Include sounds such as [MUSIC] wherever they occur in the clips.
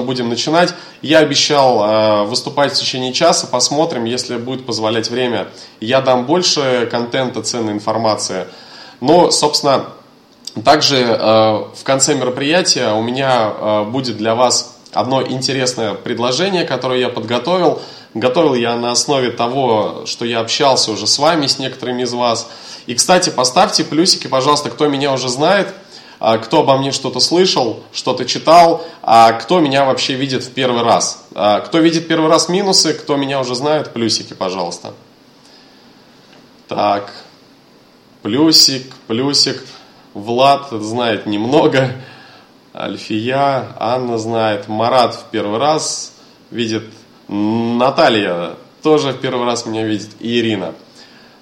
будем начинать. Я обещал э, выступать в течение часа, посмотрим, если будет позволять время. Я дам больше контента, ценной информации. Но, собственно, также э, в конце мероприятия у меня э, будет для вас одно интересное предложение, которое я подготовил. Готовил я на основе того, что я общался уже с вами, с некоторыми из вас. И, кстати, поставьте плюсики, пожалуйста, кто меня уже знает, кто обо мне что-то слышал, что-то читал, а кто меня вообще видит в первый раз. А, кто видит первый раз минусы, кто меня уже знает, плюсики, пожалуйста. Так, плюсик, плюсик. Влад знает немного. Альфия, Анна знает. Марат в первый раз видит. Наталья тоже в первый раз меня видит. И Ирина.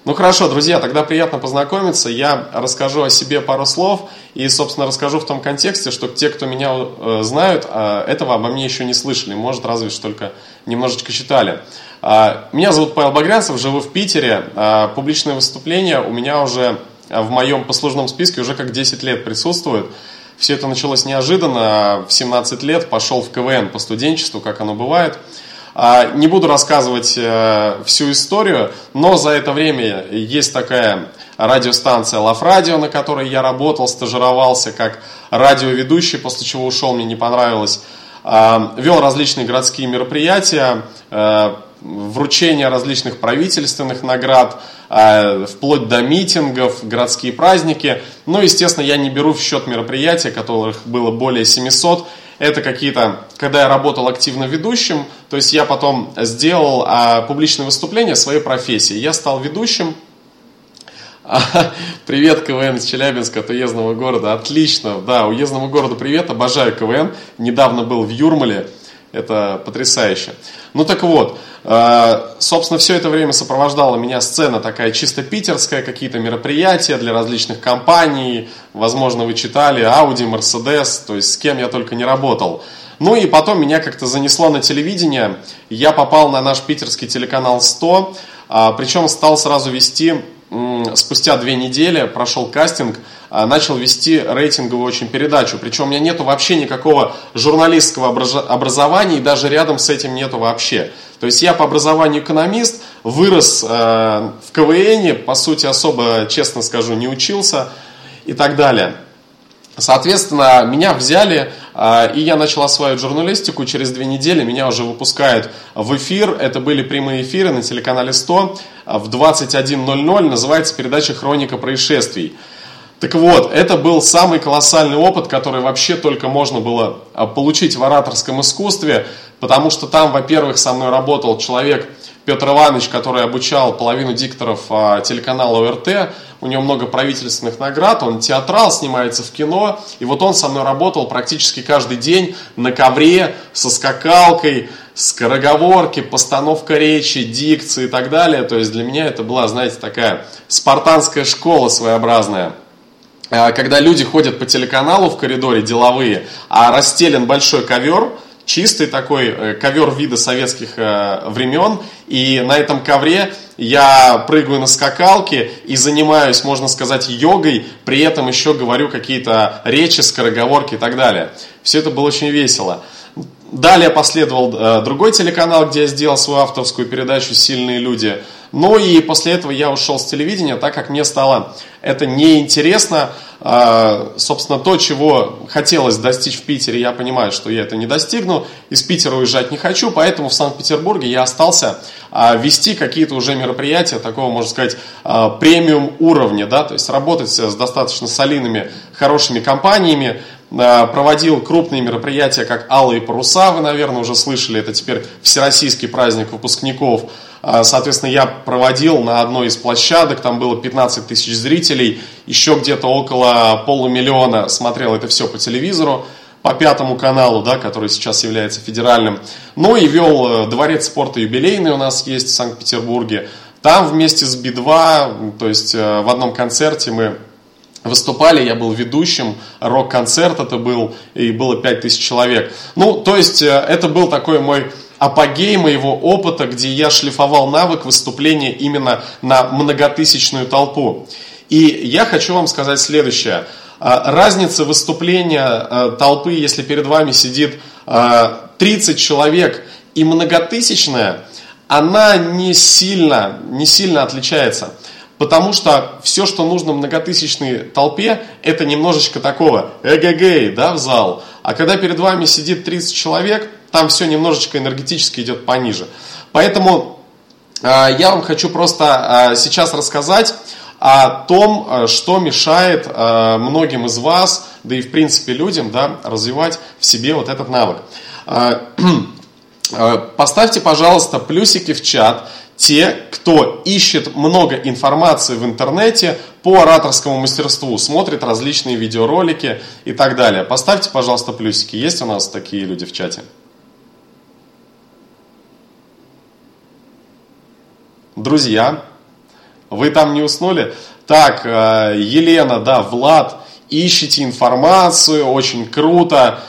Ну хорошо, друзья, тогда приятно познакомиться. Я расскажу о себе пару слов и, собственно, расскажу в том контексте, что те, кто меня э, знают, э, этого обо мне еще не слышали, может, разве что только немножечко читали. Э, меня зовут Павел Багрянцев, живу в Питере. Э, публичное выступление у меня уже в моем послужном списке уже как 10 лет присутствует. Все это началось неожиданно. В 17 лет пошел в КВН по студенчеству, как оно бывает. А, не буду рассказывать э, всю историю, но за это время есть такая радиостанция Лав Радио, на которой я работал, стажировался как радиоведущий, после чего ушел, мне не понравилось. А, вел различные городские мероприятия, э, вручение различных правительственных наград, э, вплоть до митингов, городские праздники. Ну, естественно, я не беру в счет мероприятия, которых было более 700, это какие-то, когда я работал активно ведущим, то есть я потом сделал а, публичное выступление своей профессии. Я стал ведущим. [LAUGHS] Привет, КВН из Челябинска, от уездного города. Отлично, да, уездному городу привет, обожаю КВН. Недавно был в Юрмале, это потрясающе. Ну так вот, э, собственно, все это время сопровождала меня сцена такая чисто питерская, какие-то мероприятия для различных компаний, возможно, вы читали, Audi, Mercedes, то есть с кем я только не работал. Ну и потом меня как-то занесло на телевидение, я попал на наш питерский телеканал 100, а, причем стал сразу вести спустя две недели прошел кастинг, начал вести рейтинговую очень передачу. Причем у меня нету вообще никакого журналистского образования и даже рядом с этим нету вообще. То есть я по образованию экономист, вырос э, в КВН, по сути особо, честно скажу, не учился и так далее. Соответственно, меня взяли, а, и я начал осваивать журналистику. Через две недели меня уже выпускают в эфир. Это были прямые эфиры на телеканале 100 в 21.00. Называется передача «Хроника происшествий». Так вот, это был самый колоссальный опыт, который вообще только можно было а, получить в ораторском искусстве, потому что там, во-первых, со мной работал человек Петр Иванович, который обучал половину дикторов а, телеканала ОРТ, у него много правительственных наград, он театрал, снимается в кино, и вот он со мной работал практически каждый день на ковре, со скакалкой, скороговорки, постановка речи, дикции и так далее. То есть для меня это была, знаете, такая спартанская школа своеобразная когда люди ходят по телеканалу в коридоре деловые, а расстелен большой ковер, чистый такой э, ковер вида советских э, времен, и на этом ковре я прыгаю на скакалке и занимаюсь, можно сказать, йогой, при этом еще говорю какие-то речи, скороговорки и так далее. Все это было очень весело. Далее последовал э, другой телеканал, где я сделал свою авторскую передачу «Сильные люди». Ну и после этого я ушел с телевидения, так как мне стало это неинтересно. А, собственно, то, чего хотелось достичь в Питере, я понимаю, что я это не достигну. Из Питера уезжать не хочу, поэтому в Санкт-Петербурге я остался а, вести какие-то уже мероприятия такого, можно сказать, а, премиум уровня, да, то есть работать с достаточно солидными, хорошими компаниями, проводил крупные мероприятия, как «Алые паруса», вы, наверное, уже слышали, это теперь всероссийский праздник выпускников – а, соответственно, я проводил на одной из площадок, там было 15 тысяч зрителей, еще где-то около полумиллиона смотрел это все по телевизору, по пятому каналу, да, который сейчас является федеральным. Ну и вел э, дворец спорта юбилейный у нас есть в Санкт-Петербурге. Там вместе с Би-2, то есть э, в одном концерте мы выступали, я был ведущим, рок-концерт это был, и было 5000 человек. Ну, то есть э, это был такой мой апогей моего опыта, где я шлифовал навык выступления именно на многотысячную толпу. И я хочу вам сказать следующее. А, разница выступления а, толпы, если перед вами сидит а, 30 человек и многотысячная, она не сильно, не сильно отличается. Потому что все, что нужно многотысячной толпе, это немножечко такого эгэгэй, да, в зал. А когда перед вами сидит 30 человек, там все немножечко энергетически идет пониже. Поэтому э, я вам хочу просто э, сейчас рассказать о том, э, что мешает э, многим из вас, да и в принципе людям, да, развивать в себе вот этот навык. [CLEARS THROAT] Поставьте, пожалуйста, плюсики в чат, те, кто ищет много информации в интернете по ораторскому мастерству, смотрит различные видеоролики и так далее. Поставьте, пожалуйста, плюсики. Есть у нас такие люди в чате? Друзья, вы там не уснули? Так, э, Елена, да, Влад, ищите информацию, очень круто.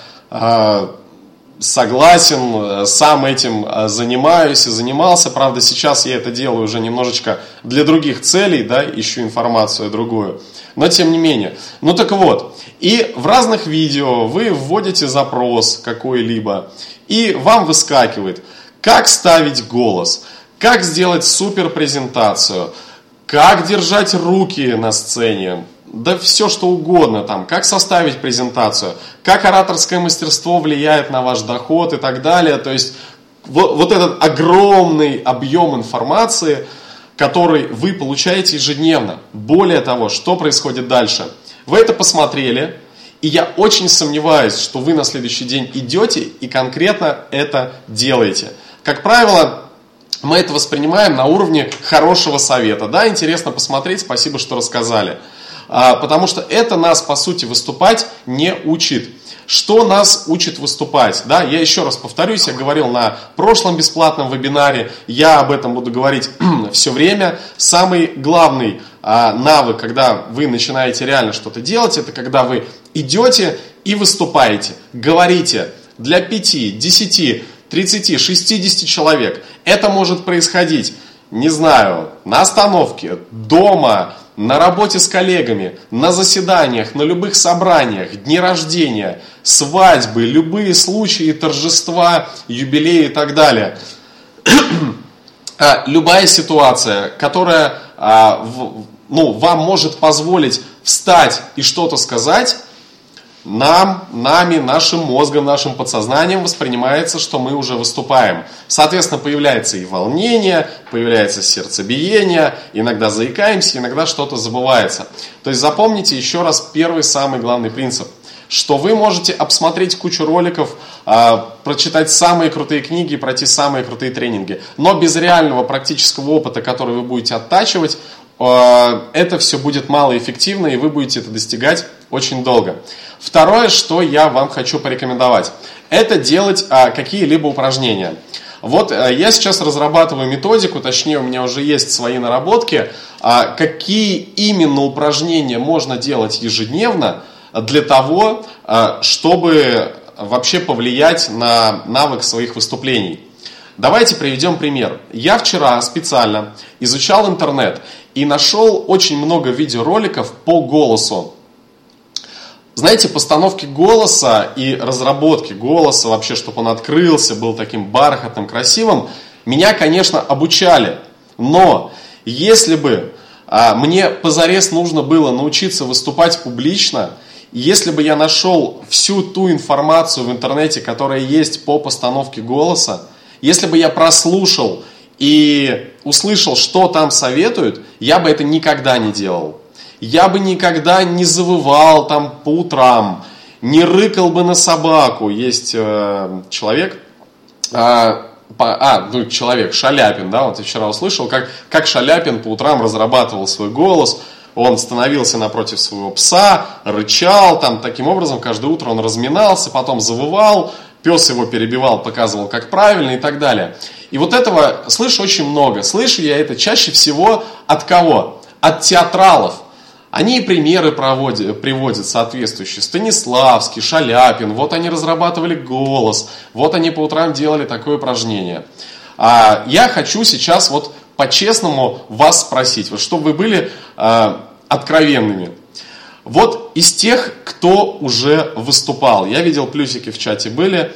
Э, согласен, сам этим э, занимаюсь и занимался. Правда, сейчас я это делаю уже немножечко для других целей, да, ищу информацию другую. Но тем не менее. Ну так вот, и в разных видео вы вводите запрос какой-либо, и вам выскакивает, как ставить голос, как сделать супер презентацию, как держать руки на сцене, да все что угодно там, как составить презентацию, как ораторское мастерство влияет на ваш доход и так далее. То есть вот, вот этот огромный объем информации, который вы получаете ежедневно. Более того, что происходит дальше? Вы это посмотрели, и я очень сомневаюсь, что вы на следующий день идете и конкретно это делаете. Как правило, мы это воспринимаем на уровне хорошего совета. Да, интересно посмотреть, спасибо, что рассказали. А, потому что это нас, по сути, выступать не учит. Что нас учит выступать? Да, я еще раз повторюсь, я говорил на прошлом бесплатном вебинаре, я об этом буду говорить [CLEARS THROAT] все время. Самый главный а, навык, когда вы начинаете реально что-то делать, это когда вы идете и выступаете, говорите для 5, 10, 30, 60 человек. Это может происходить, не знаю, на остановке, дома, на работе с коллегами, на заседаниях, на любых собраниях, дни рождения, свадьбы, любые случаи, торжества, юбилеи и так далее. А, любая ситуация, которая а, ну, вам может позволить встать и что-то сказать, нам, нами, нашим мозгом, нашим подсознанием воспринимается, что мы уже выступаем. Соответственно, появляется и волнение, появляется сердцебиение, иногда заикаемся, иногда что-то забывается. То есть запомните еще раз первый самый главный принцип что вы можете обсмотреть кучу роликов, а, прочитать самые крутые книги, пройти самые крутые тренинги. Но без реального практического опыта, который вы будете оттачивать, а, это все будет малоэффективно, и вы будете это достигать очень долго. Второе, что я вам хочу порекомендовать, это делать а, какие-либо упражнения. Вот а, я сейчас разрабатываю методику, точнее у меня уже есть свои наработки, а, какие именно упражнения можно делать ежедневно для того, а, чтобы вообще повлиять на навык своих выступлений. Давайте приведем пример. Я вчера специально изучал интернет и нашел очень много видеороликов по голосу. Знаете, постановки голоса и разработки голоса, вообще, чтобы он открылся, был таким бархатным, красивым, меня, конечно, обучали. Но если бы а, мне позарез нужно было научиться выступать публично, если бы я нашел всю ту информацию в интернете, которая есть по постановке голоса, если бы я прослушал и услышал, что там советуют, я бы это никогда не делал я бы никогда не завывал там по утрам, не рыкал бы на собаку. Есть э, человек, э, по, а, ну, человек, Шаляпин, да, вот я вчера услышал, как, как Шаляпин по утрам разрабатывал свой голос, он становился напротив своего пса, рычал, там, таким образом, каждое утро он разминался, потом завывал, пес его перебивал, показывал, как правильно и так далее. И вот этого слышу очень много. Слышу я это чаще всего от кого? От театралов. Они и примеры проводят, приводят соответствующие. Станиславский, Шаляпин, вот они разрабатывали голос, вот они по утрам делали такое упражнение. А я хочу сейчас вот по-честному вас спросить, вот чтобы вы были а, откровенными. Вот из тех, кто уже выступал, я видел плюсики в чате были,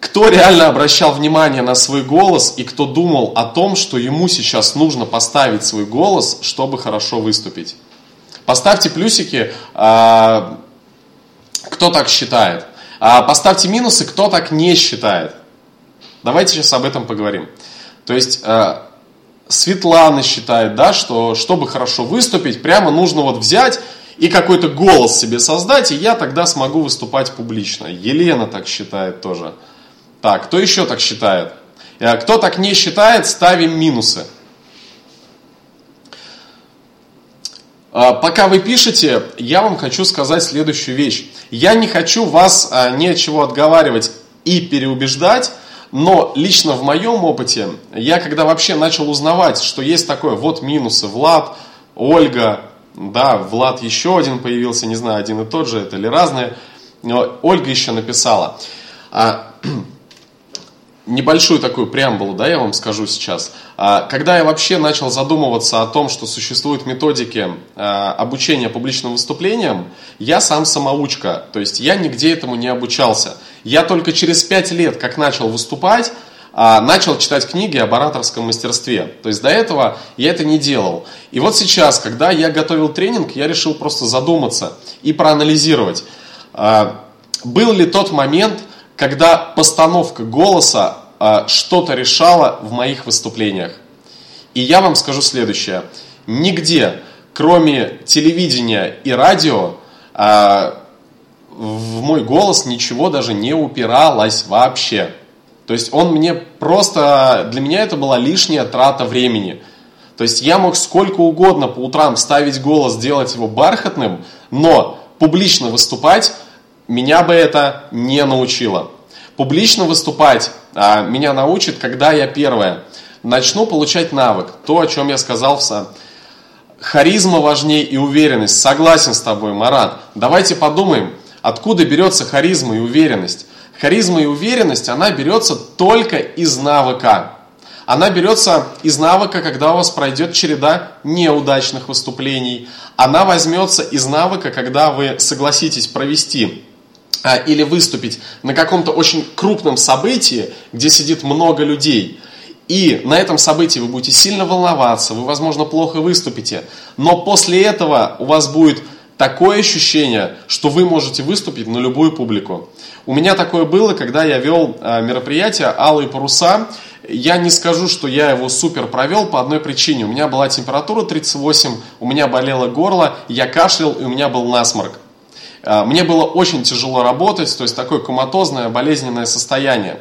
кто реально обращал внимание на свой голос и кто думал о том, что ему сейчас нужно поставить свой голос, чтобы хорошо выступить? Поставьте плюсики, а, кто так считает. А поставьте минусы, кто так не считает. Давайте сейчас об этом поговорим. То есть а, Светлана считает, да, что чтобы хорошо выступить, прямо нужно вот взять и какой-то голос себе создать, и я тогда смогу выступать публично. Елена так считает тоже. Так, кто еще так считает? Э, кто так не считает, ставим минусы. А, пока вы пишете, я вам хочу сказать следующую вещь. Я не хочу вас а, ни от чего отговаривать и переубеждать, но лично в моем опыте, я когда вообще начал узнавать, что есть такое, вот минусы, Влад, Ольга, да, Влад еще один появился, не знаю, один и тот же, это или разные, но Ольга еще написала. [CLEARS THROAT] Небольшую такую преамбулу, да, я вам скажу сейчас. А, когда я вообще начал задумываться о том, что существуют методики а, обучения публичным выступлениям, я сам самоучка, то есть я нигде этому не обучался. Я только через пять лет, как начал выступать, а, начал читать книги об ораторском мастерстве. То есть до этого я это не делал. И вот сейчас, когда я готовил тренинг, я решил просто задуматься и проанализировать, был ли тот момент, когда постановка голоса что-то решала в моих выступлениях. И я вам скажу следующее. Нигде, кроме телевидения и радио, э, в мой голос ничего даже не упиралось вообще. То есть он мне просто, для меня это была лишняя трата времени. То есть я мог сколько угодно по утрам ставить голос, делать его бархатным, но публично выступать меня бы это не научило. Публично выступать а, меня научит, когда я первое начну получать навык. То, о чем я сказал в сам. Харизма важнее и уверенность. Согласен с тобой, Марат. Давайте подумаем, откуда берется харизма и уверенность. Харизма и уверенность, она берется только из навыка. Она берется из навыка, когда у вас пройдет череда неудачных выступлений. Она возьмется из навыка, когда вы согласитесь провести а, или выступить на каком-то очень крупном событии, где сидит много людей, и на этом событии вы будете сильно волноваться, вы, возможно, плохо выступите, но после этого у вас будет такое ощущение, что вы можете выступить на любую публику. У меня такое было, когда я вел а, мероприятие «Алые паруса». Я не скажу, что я его супер провел по одной причине. У меня была температура 38, у меня болело горло, я кашлял и у меня был насморк. А, мне было очень тяжело работать, то есть такое коматозное, болезненное состояние.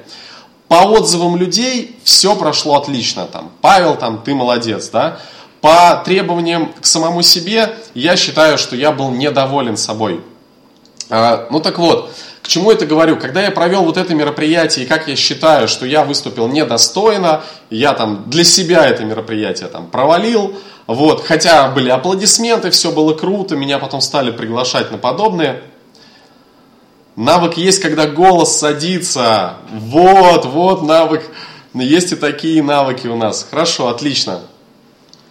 По отзывам людей все прошло отлично. Там, Павел, там, ты молодец, да? По требованиям к самому себе, я считаю, что я был недоволен собой. А, ну так вот, к чему это говорю? Когда я провел вот это мероприятие, и как я считаю, что я выступил недостойно, я там для себя это мероприятие там провалил, вот, хотя были аплодисменты, все было круто, меня потом стали приглашать на подобные. Навык есть, когда голос садится. Вот, вот навык. Есть и такие навыки у нас. Хорошо, отлично.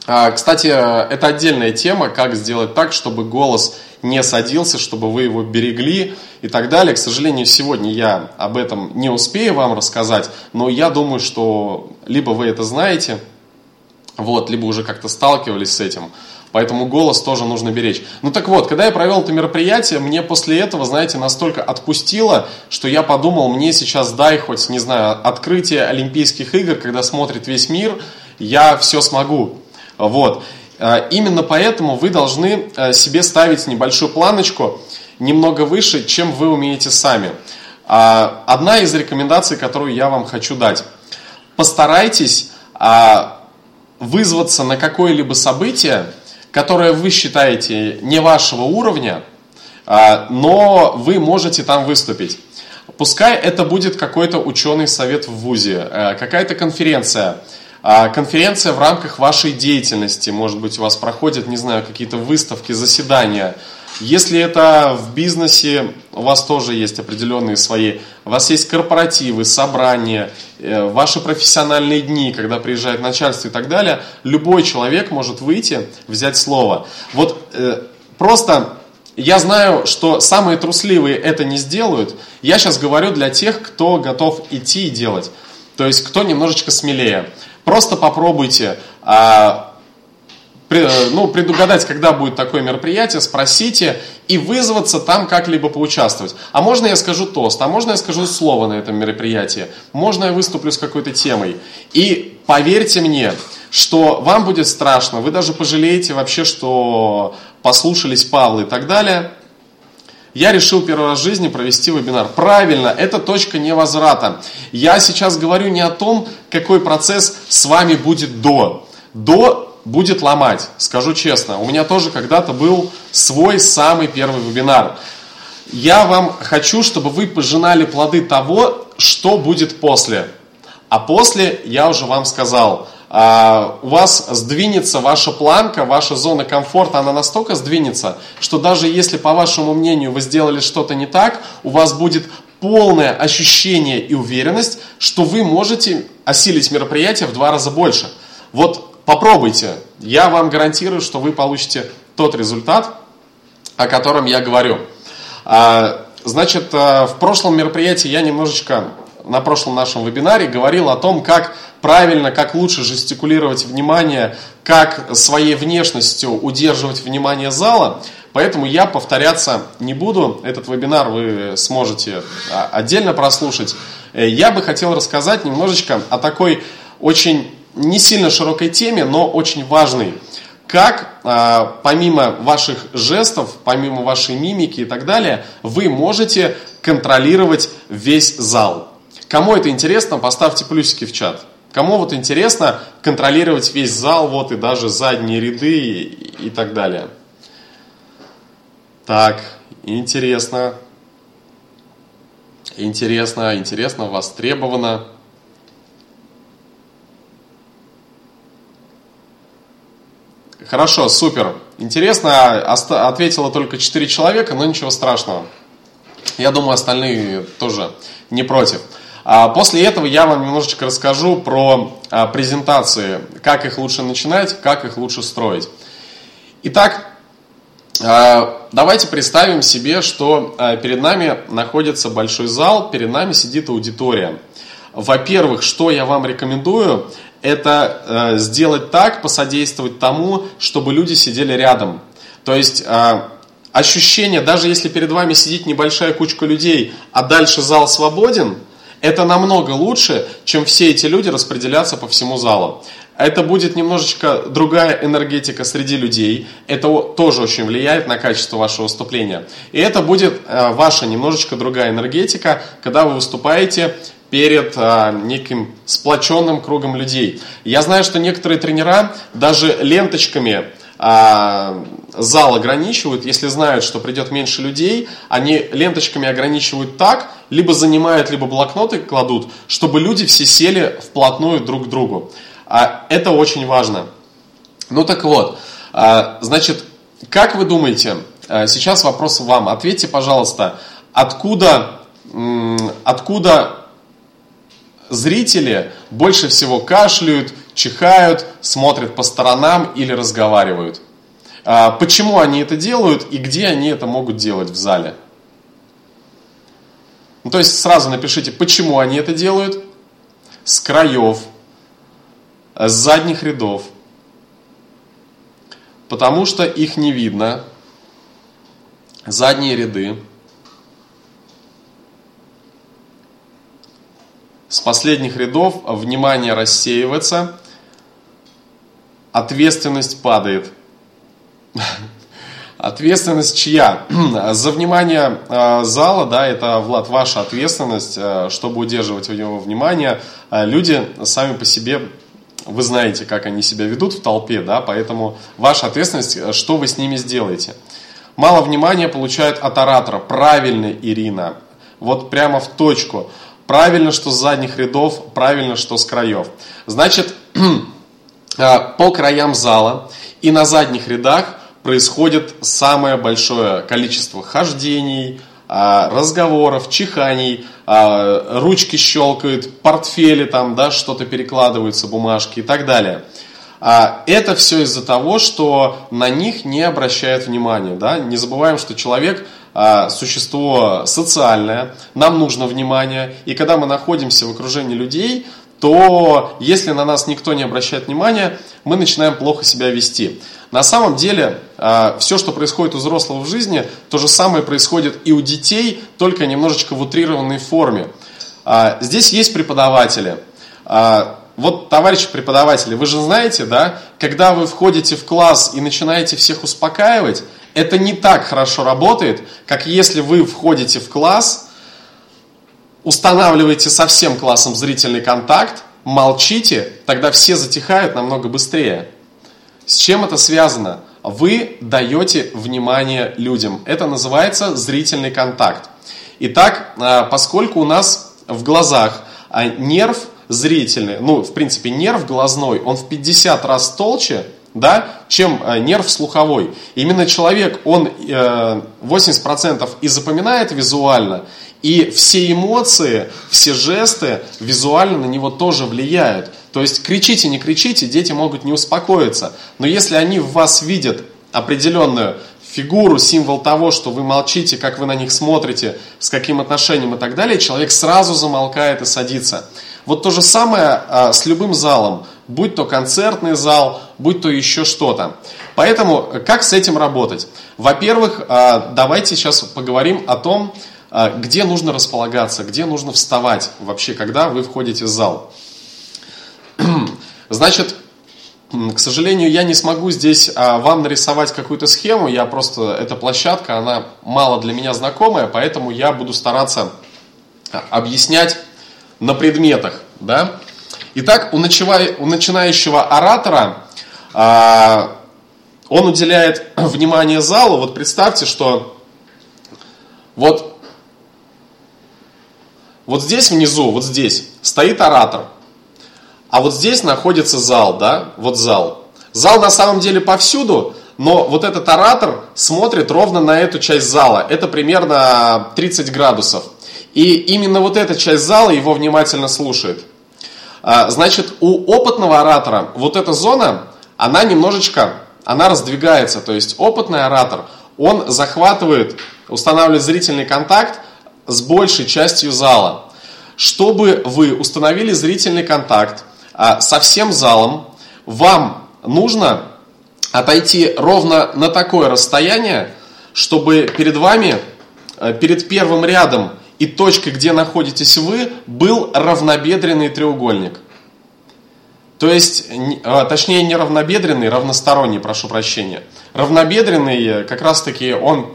А, кстати, это отдельная тема, как сделать так, чтобы голос не садился, чтобы вы его берегли и так далее. К сожалению, сегодня я об этом не успею вам рассказать, но я думаю, что либо вы это знаете, вот, либо уже как-то сталкивались с этим. Поэтому голос тоже нужно беречь. Ну так вот, когда я провел это мероприятие, мне после этого, знаете, настолько отпустило, что я подумал, мне сейчас дай хоть, не знаю, открытие Олимпийских игр, когда смотрит весь мир, я все смогу. Вот. А, именно поэтому вы должны а, себе ставить небольшую планочку немного выше, чем вы умеете сами. А, одна из рекомендаций, которую я вам хочу дать. Постарайтесь вызваться на какое-либо событие, которое вы считаете не вашего уровня, а, но вы можете там выступить. Пускай это будет какой-то ученый совет в ВУЗе, э, какая-то конференция, а, конференция в рамках вашей деятельности, может быть, у вас проходят, не знаю, какие-то выставки, заседания – если это в бизнесе, у вас тоже есть определенные свои, у вас есть корпоративы, собрания, э, ваши профессиональные дни, когда приезжает начальство и так далее, любой человек может выйти, взять слово. Вот э, просто Я знаю, что самые трусливые это не сделают. Я сейчас говорю для тех, кто готов идти и делать. То есть, кто немножечко смелее. Просто попробуйте а, ну, предугадать, когда будет такое мероприятие, спросите и вызваться там как-либо поучаствовать. А можно я скажу тост, а можно я скажу слово на этом мероприятии, можно я выступлю с какой-то темой. И поверьте мне, что вам будет страшно, вы даже пожалеете вообще, что послушались Павла и так далее. Я решил первый раз в жизни провести вебинар. Правильно, это точка невозврата. Я сейчас говорю не о том, какой процесс с вами будет до. До будет ломать, скажу честно. У меня тоже когда-то был свой самый первый вебинар. Я вам хочу, чтобы вы пожинали плоды того, что будет после. А после я уже вам сказал, а, у вас сдвинется ваша планка, ваша зона комфорта, она настолько сдвинется, что даже если, по вашему мнению, вы сделали что-то не так, у вас будет полное ощущение и уверенность, что вы можете осилить мероприятие в два раза больше. Вот Попробуйте. Я вам гарантирую, что вы получите тот результат, о котором я говорю. А, значит, а, в прошлом мероприятии я немножечко на прошлом нашем вебинаре говорил о том, как правильно, как лучше жестикулировать внимание, как своей внешностью удерживать внимание зала. Поэтому я повторяться не буду. Этот вебинар вы сможете а, отдельно прослушать. Э, я бы хотел рассказать немножечко о такой очень не сильно широкой теме, но очень важной. Как а, помимо ваших жестов, помимо вашей мимики и так далее, вы можете контролировать весь зал. Кому это интересно, поставьте плюсики в чат. Кому вот интересно контролировать весь зал, вот и даже задние ряды и, и так далее. Так, интересно. Интересно, интересно, востребовано. Хорошо, супер. Интересно, ответило только 4 человека, но ничего страшного. Я думаю, остальные тоже не против. А после этого я вам немножечко расскажу про а, презентации, как их лучше начинать, как их лучше строить. Итак, а, давайте представим себе, что перед нами находится большой зал, перед нами сидит аудитория. Во-первых, что я вам рекомендую, это э, сделать так, посодействовать тому, чтобы люди сидели рядом. То есть э, ощущение, даже если перед вами сидит небольшая кучка людей, а дальше зал свободен, это намного лучше, чем все эти люди распределяться по всему залу. Это будет немножечко другая энергетика среди людей. Это тоже очень влияет на качество вашего выступления. И это будет э, ваша немножечко другая энергетика, когда вы выступаете перед а, неким сплоченным кругом людей. Я знаю, что некоторые тренера даже ленточками а, зал ограничивают, если знают, что придет меньше людей, они ленточками ограничивают так, либо занимают, либо блокноты кладут, чтобы люди все сели вплотную друг к другу. А, это очень важно. Ну так вот, а, значит, как вы думаете, а, сейчас вопрос вам, ответьте, пожалуйста, откуда, откуда зрители больше всего кашляют, чихают, смотрят по сторонам или разговаривают. А, почему они это делают и где они это могут делать в зале? Ну, то есть сразу напишите, почему они это делают. С краев, с задних рядов. Потому что их не видно. Задние ряды. С последних рядов внимание рассеивается, ответственность падает. [LAUGHS] Ответственность чья? [CLEARS THROAT] За внимание э, зала, да, это, Влад, ваша ответственность, э, чтобы удерживать его внимание. Э, люди сами по себе, вы знаете, как они себя ведут в толпе, да, поэтому ваша ответственность, что вы с ними сделаете. Мало внимания получают от оратора. Правильно, Ирина. Вот прямо в точку. Правильно, что с задних рядов, правильно, что с краев. Значит, [CLEARS THROAT] а, по краям зала и на задних рядах происходит самое большое количество хождений, а, разговоров, чиханий, а, ручки щелкают, портфели там, да, что-то перекладываются, бумажки и так далее. Это все из-за того, что на них не обращают внимания. Да? Не забываем, что человек а, существо социальное, нам нужно внимание. И когда мы находимся в окружении людей, то если на нас никто не обращает внимания, мы начинаем плохо себя вести. На самом деле, а, все, что происходит у взрослого в жизни, то же самое происходит и у детей, только немножечко в утрированной форме. А, здесь есть преподаватели. Вот, товарищи преподаватели, вы же знаете, да, когда вы входите в класс и начинаете всех успокаивать, это не так хорошо работает, как если вы входите в класс, устанавливаете со всем классом зрительный контакт, молчите, тогда все затихают намного быстрее. С чем это связано? Вы даете внимание людям. Это называется зрительный контакт. Итак, а, поскольку у нас в глазах а, нерв зрительный, ну, в принципе, нерв глазной, он в 50 раз толще, да, чем э, нерв слуховой. Именно человек, он э, 80% и запоминает визуально, и все эмоции, все жесты визуально на него тоже влияют. То есть кричите, не кричите, дети могут не успокоиться. Но если они в вас видят определенную фигуру, символ того, что вы молчите, как вы на них смотрите, с каким отношением и так далее, человек сразу замолкает и садится. Вот то же самое а, с любым залом, будь то концертный зал, будь то еще что-то. Поэтому как с этим работать? Во-первых, а, давайте сейчас поговорим о том, а, где нужно располагаться, где нужно вставать вообще, когда вы входите в зал. [CLEARS THROAT] Значит, к сожалению, я не смогу здесь вам нарисовать какую-то схему, я просто, эта площадка, она мало для меня знакомая, поэтому я буду стараться объяснять на предметах. Да? Итак, у, начинающего оратора а, он уделяет [CLEARS THROAT] внимание залу. Вот представьте, что вот, вот здесь внизу, вот здесь стоит оратор, а вот здесь находится зал, да, вот зал. Зал на самом деле повсюду, но вот этот оратор смотрит ровно на эту часть зала. Это примерно 30 градусов. И именно вот эта часть зала его внимательно слушает. А, значит, у опытного оратора вот эта зона, она немножечко, она раздвигается. То есть опытный оратор, он захватывает, устанавливает зрительный контакт с большей частью зала. Чтобы вы установили зрительный контакт а, со всем залом, вам нужно отойти ровно на такое расстояние, чтобы перед вами, э, перед первым рядом и точкой, где находитесь вы, был равнобедренный треугольник. То есть, а, точнее не равнобедренный, равносторонний, прошу прощения. Равнобедренный, э, как раз таки, он,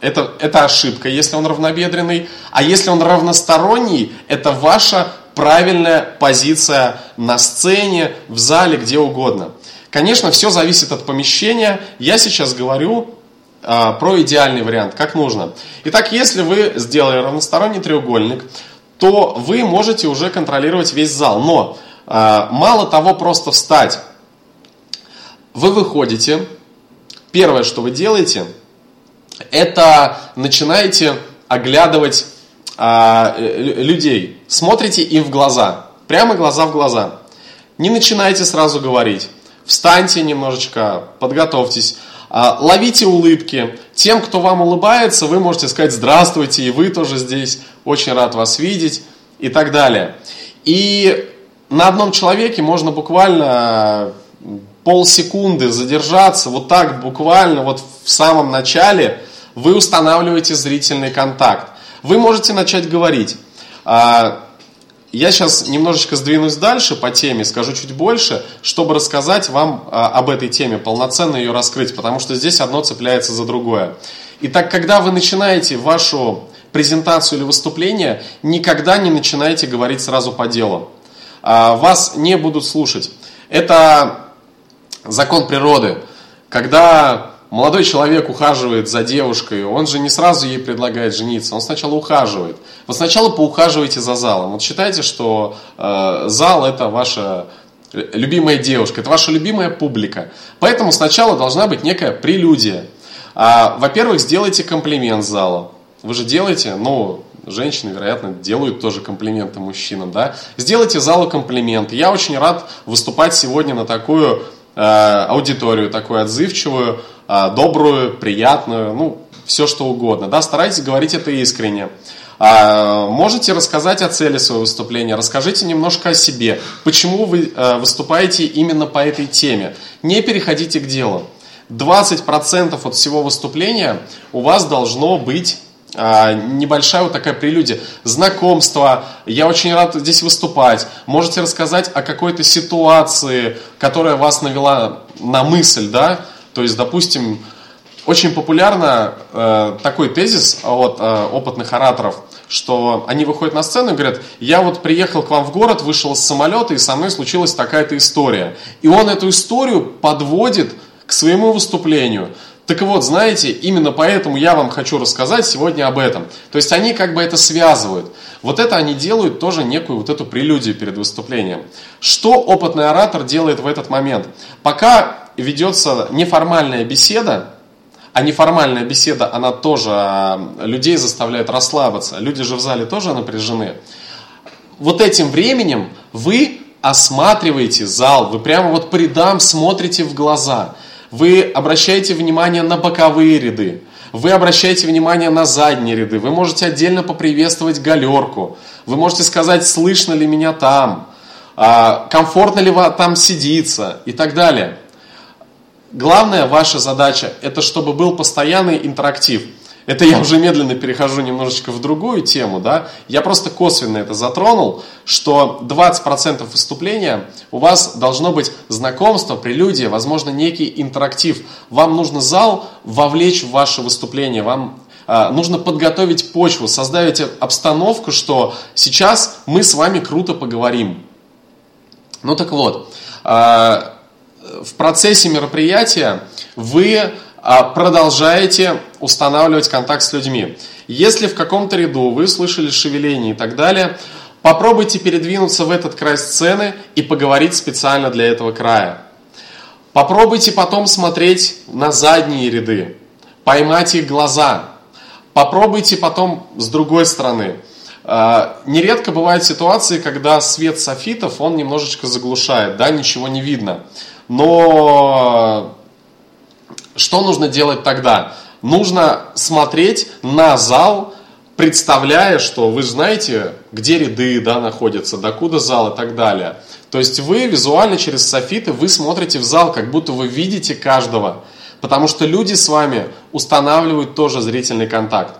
это, это ошибка, если он равнобедренный. А если он равносторонний, это ваша правильная позиция на сцене, в зале, где угодно. Конечно, все зависит от помещения. Я сейчас говорю про идеальный вариант, как нужно. Итак, если вы сделали равносторонний треугольник, то вы можете уже контролировать весь зал. Но а, мало того просто встать. Вы выходите, первое, что вы делаете, это начинаете оглядывать а, людей. Смотрите им в глаза, прямо глаза в глаза. Не начинайте сразу говорить. Встаньте немножечко, подготовьтесь. А, ловите улыбки. Тем, кто вам улыбается, вы можете сказать «Здравствуйте», и вы тоже здесь, очень рад вас видеть и так далее. И на одном человеке можно буквально полсекунды задержаться, вот так буквально, вот в самом начале вы устанавливаете зрительный контакт. Вы можете начать говорить. А, я сейчас немножечко сдвинусь дальше по теме, скажу чуть больше, чтобы рассказать вам а, об этой теме, полноценно ее раскрыть, потому что здесь одно цепляется за другое. Итак, когда вы начинаете вашу презентацию или выступление, никогда не начинайте говорить сразу по делу. А, вас не будут слушать. Это закон природы. Когда молодой человек ухаживает за девушкой, он же не сразу ей предлагает жениться, он сначала ухаживает. Вот сначала поухаживайте за залом. Вот считайте, что э, зал это ваша любимая девушка, это ваша любимая публика. Поэтому сначала должна быть некая прелюдия. А, во-первых, сделайте комплимент залу. Вы же делаете, ну, женщины, вероятно, делают тоже комплименты мужчинам, да. Сделайте залу комплимент. Я очень рад выступать сегодня на такую аудиторию такую отзывчивую, добрую, приятную, ну, все что угодно, да, старайтесь говорить это искренне. А, можете рассказать о цели своего выступления, расскажите немножко о себе, почему вы а, выступаете именно по этой теме. Не переходите к делу. 20% от всего выступления у вас должно быть а, небольшая вот такая прелюдия. Знакомство, я очень рад здесь выступать. Можете рассказать о какой-то ситуации, которая вас навела на мысль, да? То есть, допустим, очень популярно э, такой тезис от э, опытных ораторов, что они выходят на сцену и говорят, я вот приехал к вам в город, вышел с самолета, и со мной случилась такая-то история. И он эту историю подводит к своему выступлению. Так вот, знаете, именно поэтому я вам хочу рассказать сегодня об этом. То есть они как бы это связывают. Вот это они делают тоже некую вот эту прелюдию перед выступлением. Что опытный оратор делает в этот момент? Пока ведется неформальная беседа, а неформальная беседа, она тоже а, людей заставляет расслабиться. Люди же в зале тоже напряжены. Вот этим временем вы осматриваете зал, вы прямо вот по рядам смотрите в глаза. Вы обращаете внимание на боковые ряды. Вы обращаете внимание на задние ряды. Вы можете отдельно поприветствовать галерку. Вы можете сказать, слышно ли меня там, а, комфортно ли там сидится и так далее. Главная ваша задача, это чтобы был постоянный интерактив. Это я уже медленно перехожу немножечко в другую тему, да. Я просто косвенно это затронул, что 20% выступления у вас должно быть знакомство, прелюдия, возможно, некий интерактив. Вам нужно зал вовлечь в ваше выступление, вам а, нужно подготовить почву, создать обстановку, что сейчас мы с вами круто поговорим. Ну так вот, а, в процессе мероприятия вы а, продолжаете устанавливать контакт с людьми. Если в каком-то ряду вы слышали шевеление и так далее, попробуйте передвинуться в этот край сцены и поговорить специально для этого края. Попробуйте потом смотреть на задние ряды, поймать их глаза. Попробуйте потом с другой стороны. А, нередко бывают ситуации, когда свет софитов, он немножечко заглушает, да, ничего не видно. Но что нужно делать тогда? Нужно смотреть на зал, представляя, что вы знаете, где ряды да, находятся, докуда зал и так далее. То есть вы визуально через софиты, вы смотрите в зал, как будто вы видите каждого. Потому что люди с вами устанавливают тоже зрительный контакт.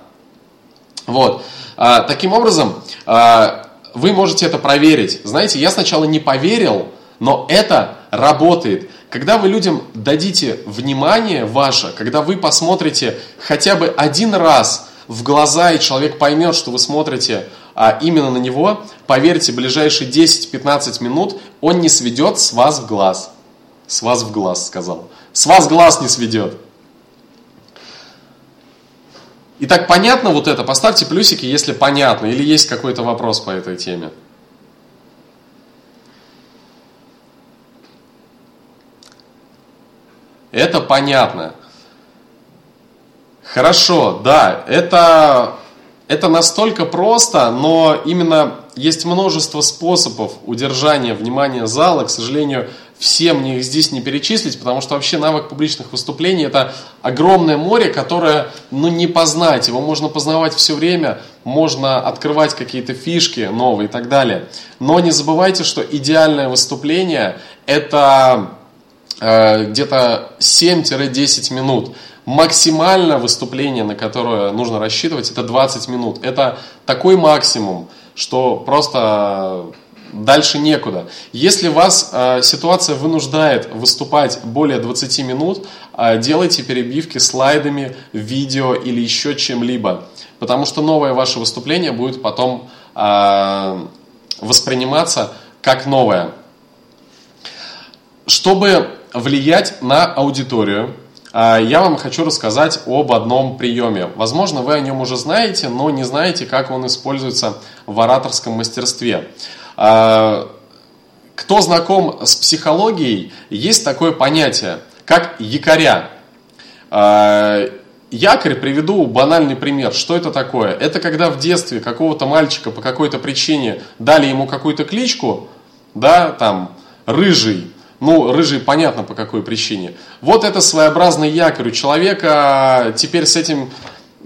Вот. А, таким образом, а, вы можете это проверить. Знаете, я сначала не поверил, но это работает. Когда вы людям дадите внимание ваше, когда вы посмотрите хотя бы один раз в глаза, и человек поймет, что вы смотрите а, именно на него, поверьте, ближайшие 10-15 минут он не сведет с вас в глаз. С вас в глаз, сказал. С вас глаз не сведет. Итак, понятно вот это? Поставьте плюсики, если понятно, или есть какой-то вопрос по этой теме. Это понятно. Хорошо, да, это, это настолько просто, но именно есть множество способов удержания внимания зала. К сожалению, все мне их здесь не перечислить, потому что вообще навык публичных выступлений это огромное море, которое ну, не познать. Его можно познавать все время, можно открывать какие-то фишки новые и так далее. Но не забывайте, что идеальное выступление это где-то 7-10 минут. Максимально выступление, на которое нужно рассчитывать, это 20 минут. Это такой максимум, что просто дальше некуда. Если вас э, ситуация вынуждает выступать более 20 минут, э, делайте перебивки слайдами, видео или еще чем-либо. Потому что новое ваше выступление будет потом э, восприниматься как новое. Чтобы влиять на аудиторию, а, я вам хочу рассказать об одном приеме. Возможно, вы о нем уже знаете, но не знаете, как он используется в ораторском мастерстве. А, кто знаком с психологией, есть такое понятие, как якоря. А, якорь, приведу банальный пример. Что это такое? Это когда в детстве какого-то мальчика по какой-то причине дали ему какую-то кличку, да, там, рыжий, Ну, рыжий понятно по какой причине. Вот это своеобразный якорь. У человека теперь с этим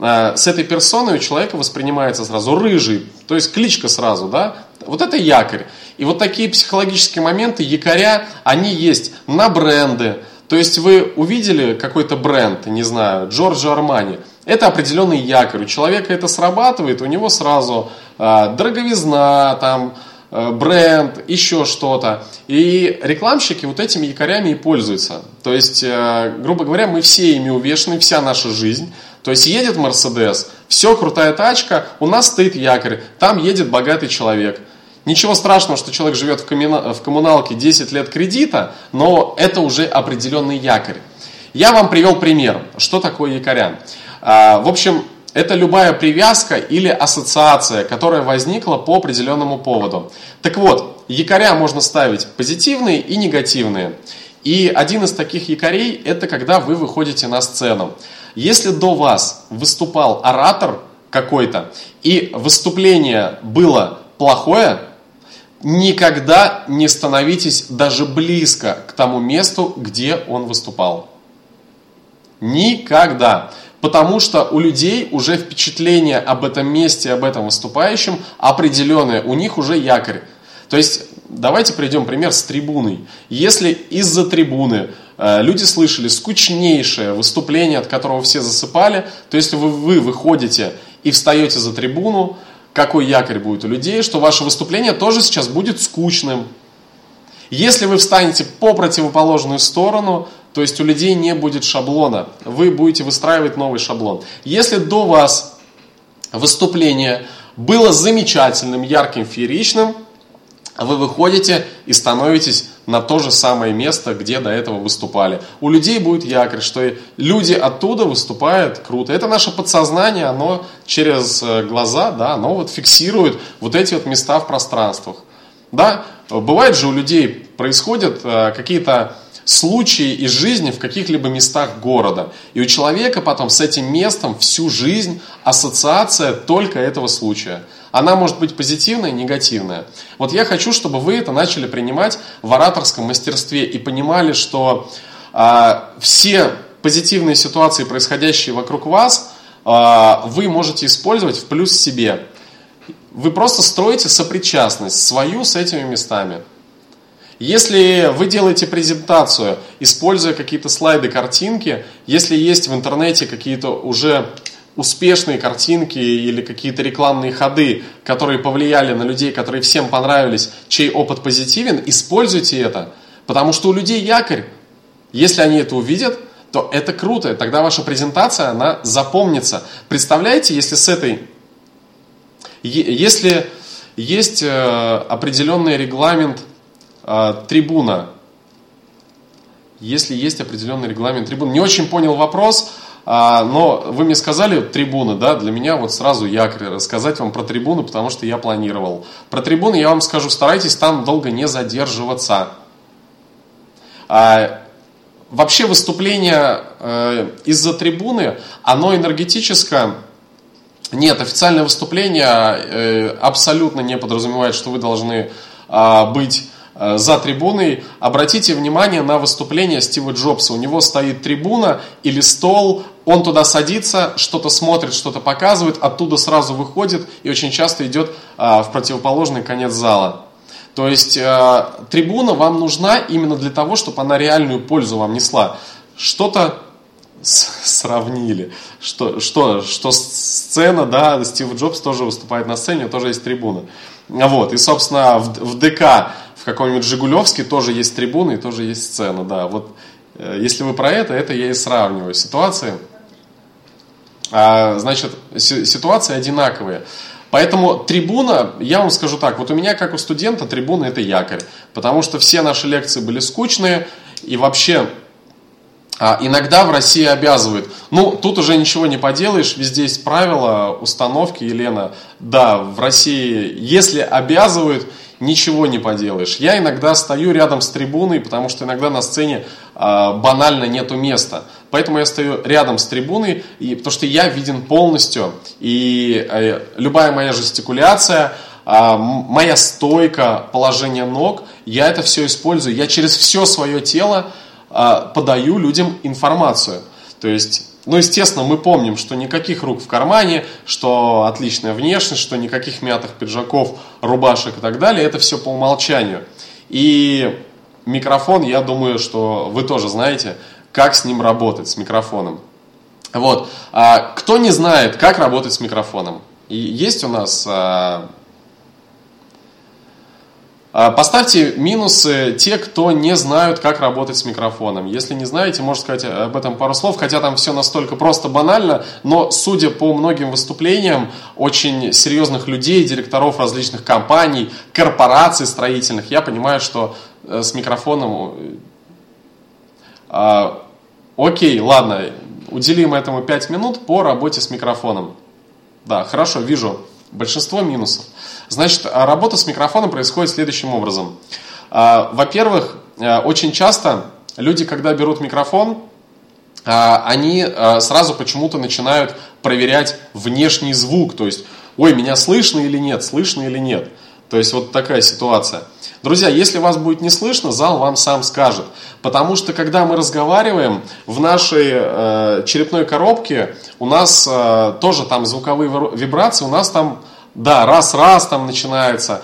э, с этой персоной у человека воспринимается сразу рыжий, то есть кличка сразу, да? Вот это якорь. И вот такие психологические моменты, якоря, они есть на бренды. То есть вы увидели какой-то бренд, не знаю, Джорджо Армани. Это определенный якорь. У человека это срабатывает, у него сразу э, дороговизна, там, бренд, еще что-то. И рекламщики вот этими якорями и пользуются. То есть, э, грубо говоря, мы все ими увешаны, вся наша жизнь. То есть едет Мерседес, все, крутая тачка, у нас стоит якорь, там едет богатый человек. Ничего страшного, что человек живет в коммуналке 10 лет кредита, но это уже определенный якорь. Я вам привел пример, что такое якоря. А, в общем, это любая привязка или ассоциация, которая возникла по определенному поводу. Так вот, якоря можно ставить позитивные и негативные. И один из таких якорей – это когда вы выходите на сцену. Если до вас выступал оратор какой-то, и выступление было плохое, никогда не становитесь даже близко к тому месту, где он выступал. Никогда. Потому что у людей уже впечатление об этом месте, об этом выступающем определенное, у них уже якорь. То есть, давайте приведем пример с трибуной. Если из-за трибуны э, люди слышали скучнейшее выступление, от которого все засыпали, то если вы, вы выходите и встаете за трибуну, какой якорь будет у людей, что ваше выступление тоже сейчас будет скучным. Если вы встанете по противоположную сторону, то есть у людей не будет шаблона. Вы будете выстраивать новый шаблон. Если до вас выступление было замечательным, ярким, фееричным, вы выходите и становитесь на то же самое место, где до этого выступали. У людей будет якорь, что люди оттуда выступают круто. Это наше подсознание, оно через э, глаза, да, оно вот фиксирует вот эти вот места в пространствах. Да, бывает же у людей происходят э, какие-то случаи из жизни в каких-либо местах города. И у человека потом с этим местом всю жизнь ассоциация только этого случая. Она может быть позитивная, негативная. Вот я хочу, чтобы вы это начали принимать в ораторском мастерстве и понимали, что а, все позитивные ситуации, происходящие вокруг вас, а, вы можете использовать в плюс себе. Вы просто строите сопричастность свою с этими местами. Если вы делаете презентацию, используя какие-то слайды, картинки, если есть в интернете какие-то уже успешные картинки или какие-то рекламные ходы, которые повлияли на людей, которые всем понравились, чей опыт позитивен, используйте это. Потому что у людей якорь. Если они это увидят, то это круто. Тогда ваша презентация, она запомнится. Представляете, если с этой... Если есть э, определенный регламент а, трибуна. Если есть определенный регламент трибуны. Не очень понял вопрос, а, но вы мне сказали трибуны, да, для меня вот сразу якорь рассказать вам про трибуны, потому что я планировал. Про трибуны я вам скажу, старайтесь там долго не задерживаться. А, вообще выступление э, из-за трибуны, оно энергетическое, нет, официальное выступление э, абсолютно не подразумевает, что вы должны быть за трибуной, обратите внимание на выступление Стива Джобса. У него стоит трибуна или стол, он туда садится, что-то смотрит, что-то показывает, оттуда сразу выходит и очень часто идет э, в противоположный конец зала. То есть э, трибуна вам нужна именно для того, чтобы она реальную пользу вам несла. Что-то сравнили, что, что, что сцена, да, Стив Джобс тоже выступает на сцене, тоже есть трибуна. Вот, и, собственно, в, в ДК в каком-нибудь Жигулевске тоже есть трибуны и тоже есть сцена, да. Вот э, если вы про это, это я и сравниваю ситуации. А, значит, ситуации одинаковые. Поэтому трибуна, я вам скажу так, вот у меня как у студента трибуна это якорь, потому что все наши лекции были скучные и вообще а, иногда в России обязывают. Ну, тут уже ничего не поделаешь, везде есть правила, установки, Елена. Да, в России, если обязывают, ничего не поделаешь. Я иногда стою рядом с трибуной, потому что иногда на сцене э, банально нету места. Поэтому я стою рядом с трибуной, и, потому что я виден полностью. И э, любая моя жестикуляция, а, моя стойка, положение ног, я это все использую. Я через все свое тело а, подаю людям информацию. То есть ну, естественно, мы помним, что никаких рук в кармане, что отличная внешность, что никаких мятых пиджаков, рубашек и так далее. Это все по умолчанию. И микрофон, я думаю, что вы тоже знаете, как с ним работать, с микрофоном. Вот. А кто не знает, как работать с микрофоном? И есть у нас а, Поставьте минусы те, кто не знают, как работать с микрофоном. Если не знаете, можете сказать об этом пару слов, хотя там все настолько просто банально, но судя по многим выступлениям очень серьезных людей, директоров различных компаний, корпораций строительных, я понимаю, что э, с микрофоном... Э, окей, ладно, уделим этому 5 минут по работе с микрофоном. Да, хорошо, вижу большинство минусов. Значит, а работа с микрофоном происходит следующим образом. А, во-первых, а, очень часто люди, когда берут микрофон, они сразу почему-то начинают проверять внешний звук. То есть, ой, меня слышно или нет, слышно или нет. То есть вот такая ситуация. Друзья, если вас будет не слышно, зал вам сам скажет. Потому что когда мы разговариваем, в нашей э, черепной коробке у нас э, тоже там звуковые вибрации, у нас там да, раз-раз там начинается.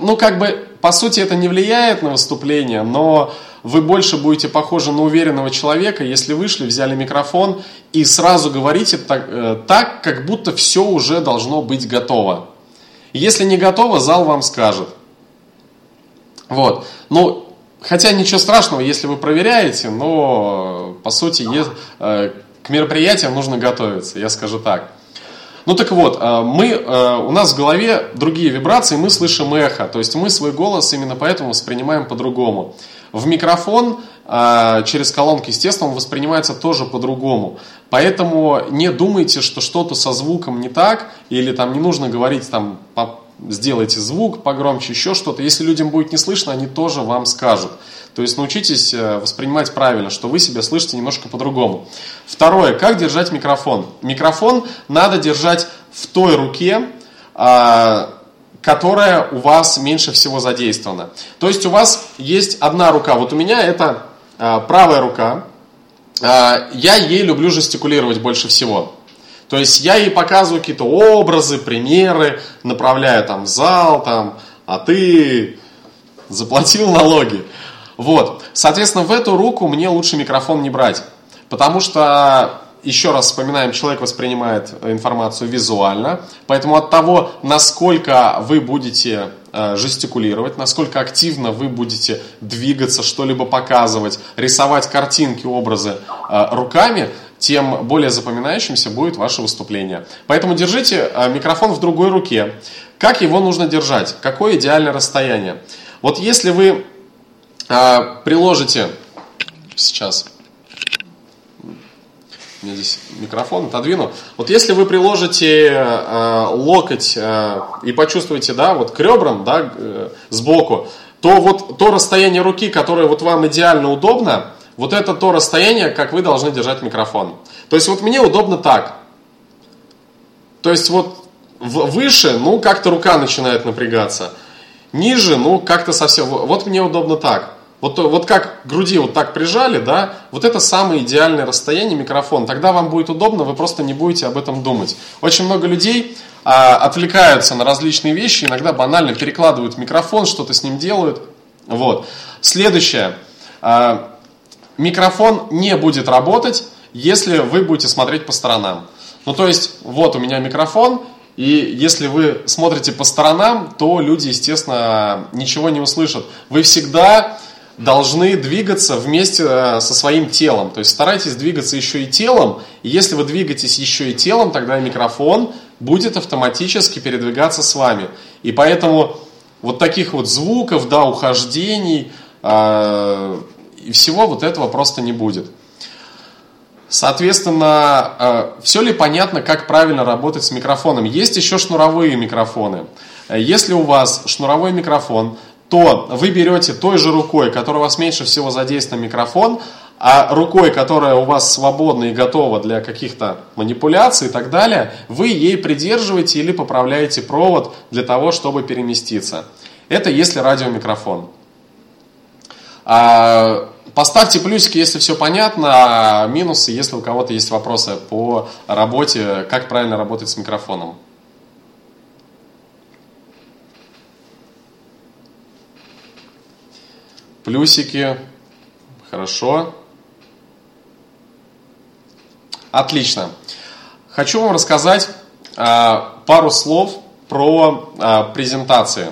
Ну, как бы, по сути, это не влияет на выступление, но вы больше будете похожи на уверенного человека, если вышли, взяли микрофон и сразу говорите так, э, так как будто все уже должно быть готово. Если не готово, зал вам скажет. Вот. Ну, хотя ничего страшного, если вы проверяете, но, по сути, э, к мероприятиям нужно готовиться, я скажу так. Ну так вот, э, мы, э, у нас в голове другие вибрации, мы слышим эхо, то есть мы свой голос именно поэтому воспринимаем по-другому. В микрофон э, через колонки, естественно, он воспринимается тоже по-другому. Поэтому не думайте, что что-то со звуком не так, или там не нужно говорить там сделайте звук погромче, еще что-то. Если людям будет не слышно, они тоже вам скажут. То есть научитесь э, воспринимать правильно, что вы себя слышите немножко по-другому. Второе, как держать микрофон? Микрофон надо держать в той руке, а, которая у вас меньше всего задействована. То есть у вас есть одна рука. Вот у меня это а, правая рука. А, я ей люблю жестикулировать больше всего. То есть я ей показываю какие-то образы, примеры, направляю там в зал, там, а ты заплатил налоги. Вот. Соответственно, в эту руку мне лучше микрофон не брать. Потому что, еще раз вспоминаем, человек воспринимает информацию визуально. Поэтому от того, насколько вы будете э, жестикулировать, насколько активно вы будете двигаться, что-либо показывать, рисовать картинки, образы э, руками, тем более запоминающимся будет ваше выступление. Поэтому держите э, микрофон в другой руке. Как его нужно держать? Какое идеальное расстояние? Вот если вы э, приложите сейчас я здесь микрофон отодвину. Вот если вы приложите э, локоть э, и почувствуете, да, вот к ребрам, да, э, сбоку, то вот то расстояние руки, которое вот вам идеально удобно, вот это то расстояние, как вы должны держать микрофон. То есть вот мне удобно так. То есть вот выше, ну как-то рука начинает напрягаться. Ниже, ну как-то совсем... Вот мне удобно так. Вот, вот как груди вот так прижали, да, вот это самое идеальное расстояние микрофон. Тогда вам будет удобно, вы просто не будете об этом думать. Очень много людей а, отвлекаются на различные вещи, иногда банально перекладывают микрофон, что-то с ним делают. Вот. Следующее. А, микрофон не будет работать, если вы будете смотреть по сторонам. Ну, то есть, вот у меня микрофон, и если вы смотрите по сторонам, то люди, естественно, ничего не услышат. Вы всегда должны двигаться вместе э, со своим телом. То есть старайтесь двигаться еще и телом. И если вы двигаетесь еще и телом, тогда микрофон будет автоматически передвигаться с вами. И поэтому вот таких вот звуков, да, ухождений, э, и всего вот этого просто не будет. Соответственно, э, все ли понятно, как правильно работать с микрофоном? Есть еще шнуровые микрофоны. Если у вас шнуровой микрофон, то вы берете той же рукой, которая у вас меньше всего задействован микрофон, а рукой, которая у вас свободна и готова для каких-то манипуляций и так далее, вы ей придерживаете или поправляете провод для того, чтобы переместиться. Это если радиомикрофон. А, поставьте плюсики, если все понятно, а минусы, если у кого-то есть вопросы по работе, как правильно работать с микрофоном. Плюсики. Хорошо. Отлично. Хочу вам рассказать а, пару слов про а, презентации.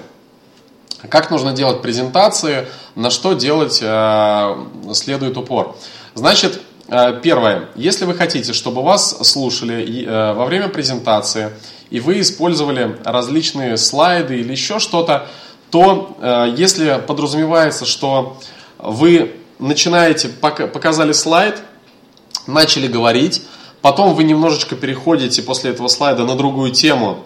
Как нужно делать презентации, на что делать а, следует упор. Значит, а, первое. Если вы хотите, чтобы вас слушали а, во время презентации, и вы использовали различные слайды или еще что-то, то а, если подразумевается, что вы начинаете, показали слайд, начали говорить, потом вы немножечко переходите после этого слайда на другую тему,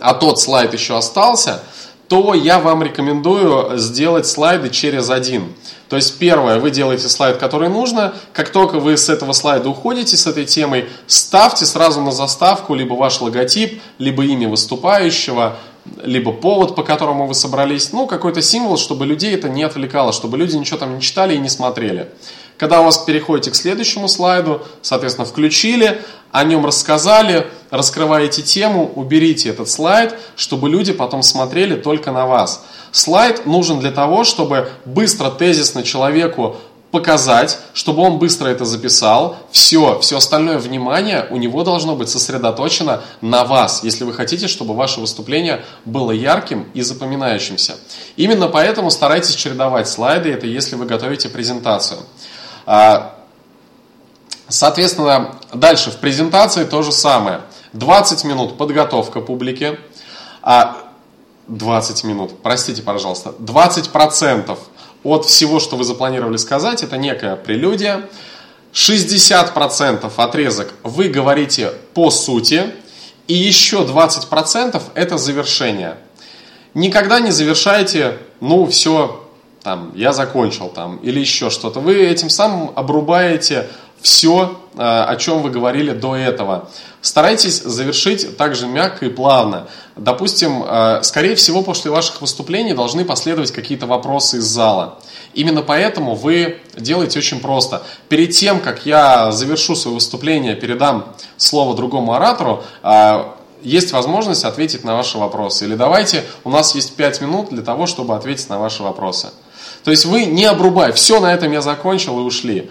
а тот слайд еще остался, то я вам рекомендую сделать слайды через один. То есть первое, вы делаете слайд, который нужно. Как только вы с этого слайда уходите, с этой темой, ставьте сразу на заставку либо ваш логотип, либо имя выступающего, либо повод, по которому вы собрались, ну, какой-то символ, чтобы людей это не отвлекало, чтобы люди ничего там не читали и не смотрели. Когда у вас переходите к следующему слайду, соответственно, включили, о нем рассказали, раскрываете тему, уберите этот слайд, чтобы люди потом смотрели только на вас. Слайд нужен для того, чтобы быстро, тезисно человеку показать, чтобы он быстро это записал. Все, все остальное внимание у него должно быть сосредоточено на вас, если вы хотите, чтобы ваше выступление было ярким и запоминающимся. Именно поэтому старайтесь чередовать слайды, это если вы готовите презентацию. А, соответственно, дальше в презентации то же самое. 20 минут подготовка публики. 20 а, минут, простите, пожалуйста, 20% процентов от всего, что вы запланировали сказать, это некая прелюдия. 60% отрезок вы говорите по сути, и еще 20% это завершение. Никогда не завершайте, ну все, там, я закончил там, или еще что-то. Вы этим самым обрубаете все, э, о чем вы говорили до этого. Старайтесь завершить также мягко и плавно. Допустим, э, скорее всего, после ваших выступлений должны последовать какие-то вопросы из зала. Именно поэтому вы делаете очень просто. Перед тем, как я завершу свое выступление, передам слово другому оратору, э, есть возможность ответить на ваши вопросы. Или давайте, у нас есть 5 минут для того, чтобы ответить на ваши вопросы. То есть вы не обрубай, все, на этом я закончил и ушли.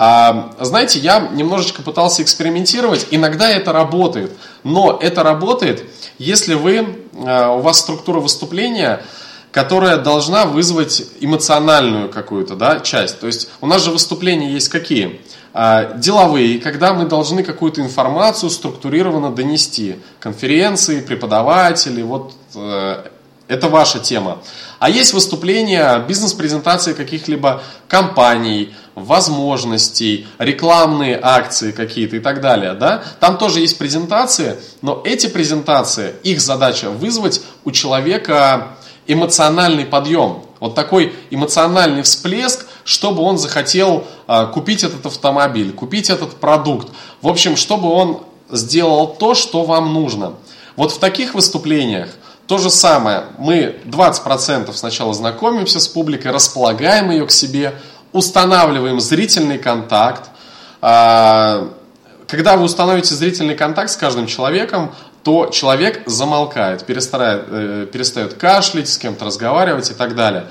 А, знаете, я немножечко пытался экспериментировать, иногда это работает, но это работает, если вы, а, у вас структура выступления, которая должна вызвать эмоциональную какую-то да, часть. То есть у нас же выступления есть какие? А, деловые, когда мы должны какую-то информацию структурированно донести. Конференции, преподаватели, вот э, это ваша тема. А есть выступления, бизнес-презентации каких-либо компаний, возможностей, рекламные акции какие-то и так далее. Да? Там тоже есть презентации, но эти презентации, их задача вызвать у человека эмоциональный подъем. Вот такой эмоциональный всплеск, чтобы он захотел а, купить этот автомобиль, купить этот продукт. В общем, чтобы он сделал то, что вам нужно. Вот в таких выступлениях – то же самое, мы 20% сначала знакомимся с публикой, располагаем ее к себе, устанавливаем зрительный контакт. А, когда вы установите зрительный контакт с каждым человеком, то человек замолкает, перестает, э, перестает кашлять, с кем-то разговаривать и так далее.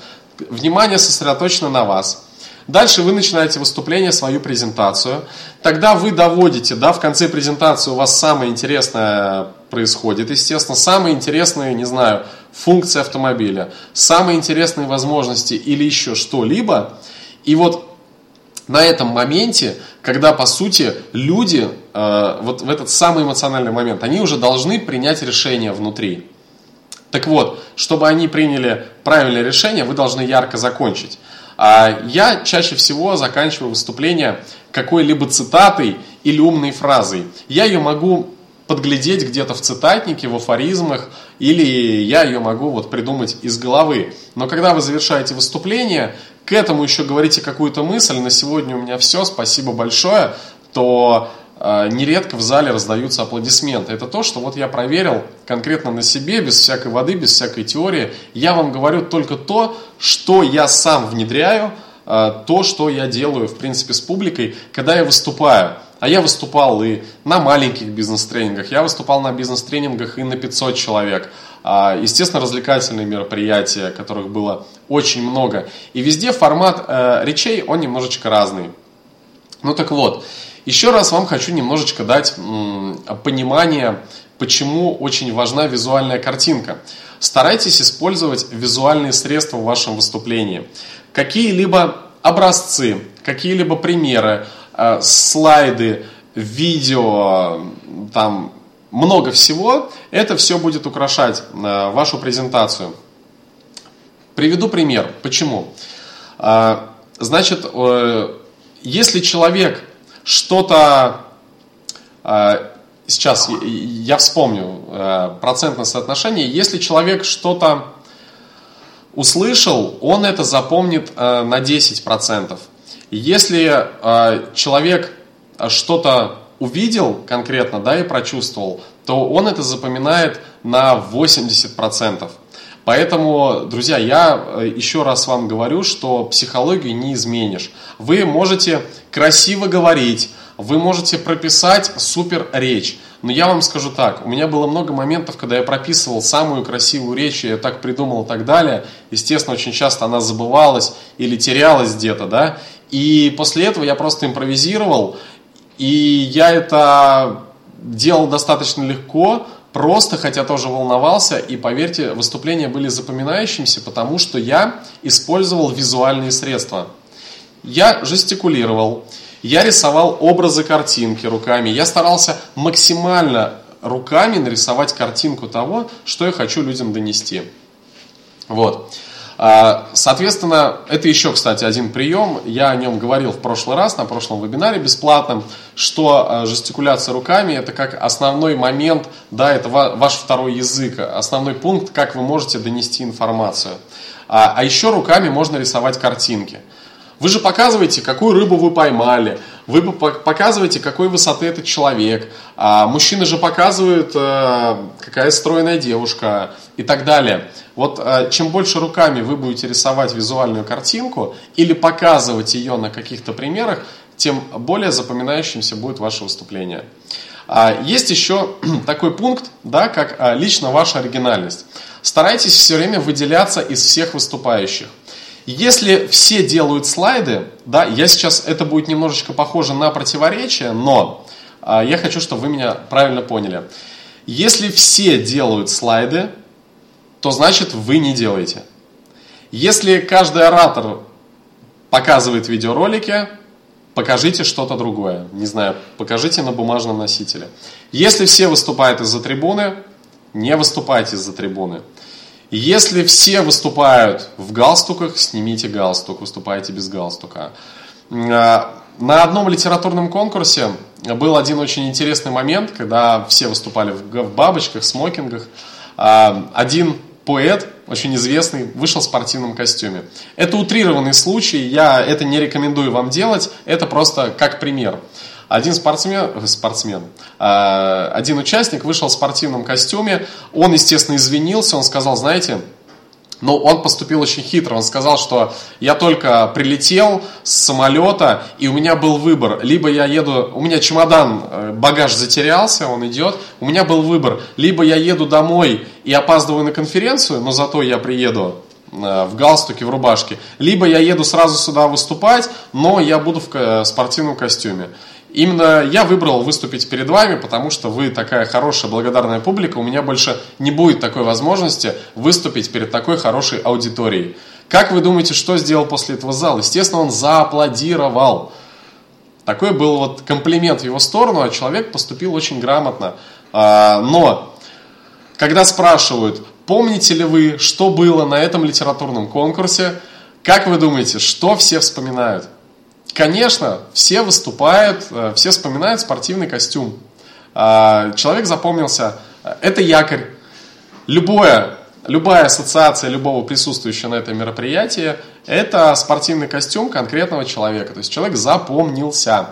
Внимание сосредоточено на вас. Дальше вы начинаете выступление, свою презентацию. Тогда вы доводите, да, в конце презентации у вас самое интересное происходит, естественно, самые интересные, не знаю, функции автомобиля, самые интересные возможности или еще что-либо. И вот на этом моменте, когда по сути люди, э, вот в этот самый эмоциональный момент, они уже должны принять решение внутри. Так вот, чтобы они приняли правильное решение, вы должны ярко закончить. А я чаще всего заканчиваю выступление какой-либо цитатой или умной фразой. Я ее могу подглядеть где-то в цитатнике, в афоризмах, или я ее могу вот придумать из головы. Но когда вы завершаете выступление, к этому еще говорите какую-то мысль, на сегодня у меня все, спасибо большое, то э, нередко в зале раздаются аплодисменты. Это то, что вот я проверил конкретно на себе, без всякой воды, без всякой теории. Я вам говорю только то, что я сам внедряю, э, то, что я делаю, в принципе, с публикой, когда я выступаю. А я выступал и на маленьких бизнес-тренингах, я выступал на бизнес-тренингах и на 500 человек. А, естественно, развлекательные мероприятия, которых было очень много. И везде формат э, речей, он немножечко разный. Ну так вот, еще раз вам хочу немножечко дать понимание, почему очень важна визуальная картинка. Старайтесь использовать визуальные средства в вашем выступлении. Какие-либо образцы, какие-либо примеры, Э, слайды, видео, там много всего, это все будет украшать э, вашу презентацию. Приведу пример. Почему? Э, значит, если человек что-то сейчас я вспомню процентное соотношение, если человек что-то услышал, он это запомнит на 10%. Если э, человек что-то увидел конкретно, да, и прочувствовал, то он это запоминает на 80%. Поэтому, друзья, я э, еще раз вам говорю, что психологию не изменишь. Вы можете красиво говорить, вы можете прописать супер речь. Но я вам скажу так, у меня было много моментов, когда я прописывал самую красивую речь, я так придумал и так далее. Естественно, очень часто она забывалась или терялась где-то, да. И после этого я просто импровизировал, и я это делал достаточно легко, просто, хотя тоже волновался, и поверьте, выступления были запоминающимися, потому что я использовал визуальные средства. Я жестикулировал, я рисовал образы картинки руками, я старался максимально руками нарисовать картинку того, что я хочу людям донести. Вот. А, соответственно, это еще, кстати, один прием. Я о нем говорил в прошлый раз, на прошлом вебинаре бесплатном, что а, жестикуляция руками это как основной момент, да, это ваш второй язык, основной пункт, как вы можете донести информацию. А, а еще руками можно рисовать картинки. Вы же показываете, какую рыбу вы поймали, вы показываете, какой высоты этот человек, а мужчины же показывают, э, какая стройная девушка и так далее. Вот э, чем больше руками вы будете рисовать визуальную картинку или показывать ее на каких-то примерах, тем более запоминающимся будет ваше выступление. А, есть еще [CLEARS THROAT] такой пункт, да, как а, лично ваша оригинальность. Старайтесь все время выделяться из всех выступающих. Если все делают слайды, да, я сейчас, это будет немножечко похоже на противоречие, но а, я хочу, чтобы вы меня правильно поняли. Если все делают слайды, то значит вы не делаете. Если каждый оратор показывает видеоролики, покажите что-то другое. Не знаю, покажите на бумажном носителе. Если все выступают из-за трибуны, не выступайте из-за трибуны. Если все выступают в галстуках, снимите галстук, выступайте без галстука. А, на одном литературном конкурсе был один очень интересный момент, когда все выступали в бабочках, смокингах. А, один поэт, очень известный, вышел в спортивном костюме. Это утрированный случай, я это не рекомендую вам делать, это просто как пример. Один спортсмен, э, спортсмен, э, один участник вышел в спортивном костюме, он, естественно, извинился, он сказал, знаете, но он поступил очень хитро. Он сказал, что я только прилетел с самолета, и у меня был выбор. Либо я еду, у меня чемодан, э, багаж затерялся, он идет. У меня был выбор. Либо я еду домой и опаздываю на конференцию, но зато я приеду в галстуке, в рубашке. Либо я еду сразу сюда выступать, но я буду в спортивном костюме. Именно я выбрал выступить перед вами, потому что вы такая хорошая, благодарная публика. У меня больше не будет такой возможности выступить перед такой хорошей аудиторией. Как вы думаете, что сделал после этого зал? Естественно, он зааплодировал. Такой был вот комплимент в его сторону, а человек поступил очень грамотно. А, но, когда спрашивают, помните ли вы, что было на этом литературном конкурсе, как вы думаете, что все вспоминают? Конечно, все выступают, э, все вспоминают спортивный костюм. человек запомнился. Это якорь. Любое любая ассоциация любого присутствующего на этом мероприятии – это спортивный костюм конкретного человека. То есть человек запомнился.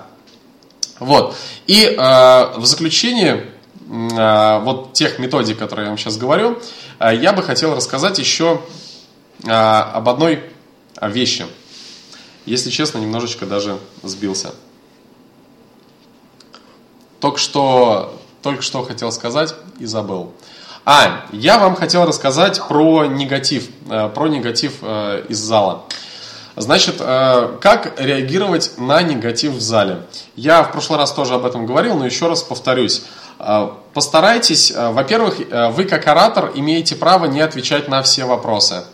Вот. И э, в заключение э, вот тех методик, которые я вам сейчас говорю, э, я бы хотел рассказать еще э, об одной вещи. Если честно, немножечко даже сбился. Только что, только что хотел сказать и забыл. А, я вам хотел рассказать про негатив, э, про негатив э, из зала. Значит, э, как реагировать на негатив в зале? Я в прошлый раз тоже об этом говорил, но еще раз повторюсь. Постарайтесь, во-первых, вы как оратор имеете право не отвечать на все вопросы.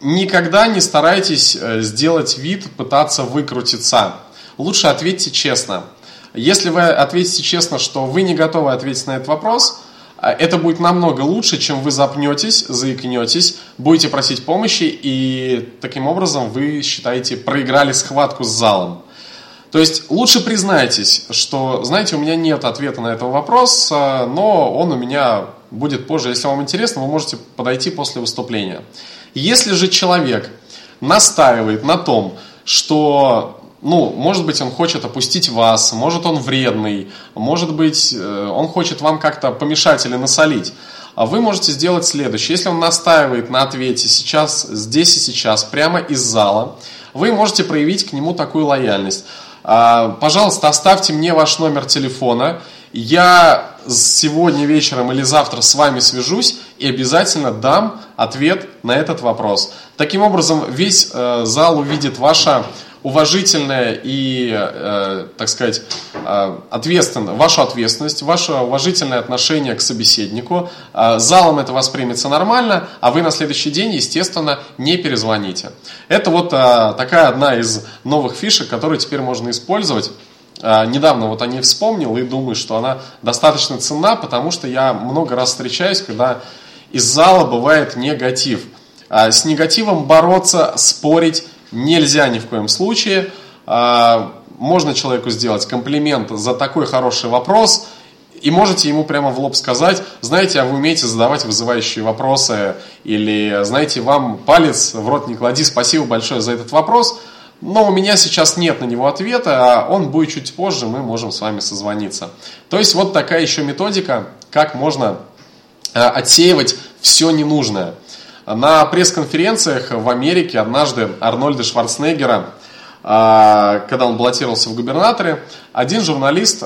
Никогда не старайтесь сделать вид, пытаться выкрутиться. Лучше ответьте честно. Если вы ответите честно, что вы не готовы ответить на этот вопрос, а это будет намного лучше, чем вы запнетесь, заикнетесь, будете просить помощи, и таким образом вы считаете проиграли схватку с залом. То есть лучше признайтесь, что, знаете, у меня нет ответа на этот вопрос, а, но он у меня будет позже. Если вам интересно, вы можете подойти после выступления. Если же человек настаивает на том, что ну, может быть, он хочет опустить вас, может, он вредный, может быть, э, он хочет вам как-то помешать или насолить. А вы можете сделать следующее. Если он настаивает на ответе сейчас, здесь и сейчас, прямо из зала, вы можете проявить к нему такую лояльность. А, пожалуйста, оставьте мне ваш номер телефона. Я сегодня вечером или завтра с вами свяжусь и обязательно дам ответ на этот вопрос. Таким образом, весь э, зал увидит ваше уважительное и, э, так сказать, э, ответственно, вашу ответственность, ваше уважительное отношение к собеседнику. Э, залом это воспримется нормально, а вы на следующий день, естественно, не перезвоните. Это вот э, такая одна из новых фишек, которую теперь можно использовать. Э, недавно вот о ней вспомнил и думаю, что она достаточно ценна, потому что я много раз встречаюсь, когда из зала бывает негатив. Э, с негативом бороться, спорить нельзя ни в коем случае. А, можно человеку сделать комплимент за такой хороший вопрос, и можете ему прямо в лоб сказать, знаете, а вы умеете задавать вызывающие вопросы, или, знаете, вам палец в рот не клади, спасибо большое за этот вопрос, но у меня сейчас нет на него ответа, а он будет чуть позже, мы можем с вами созвониться. То есть вот такая еще методика, как можно а, отсеивать все ненужное. На пресс-конференциях в Америке однажды Арнольда Шварценеггера, а, когда он баллотировался в губернаторы, один журналист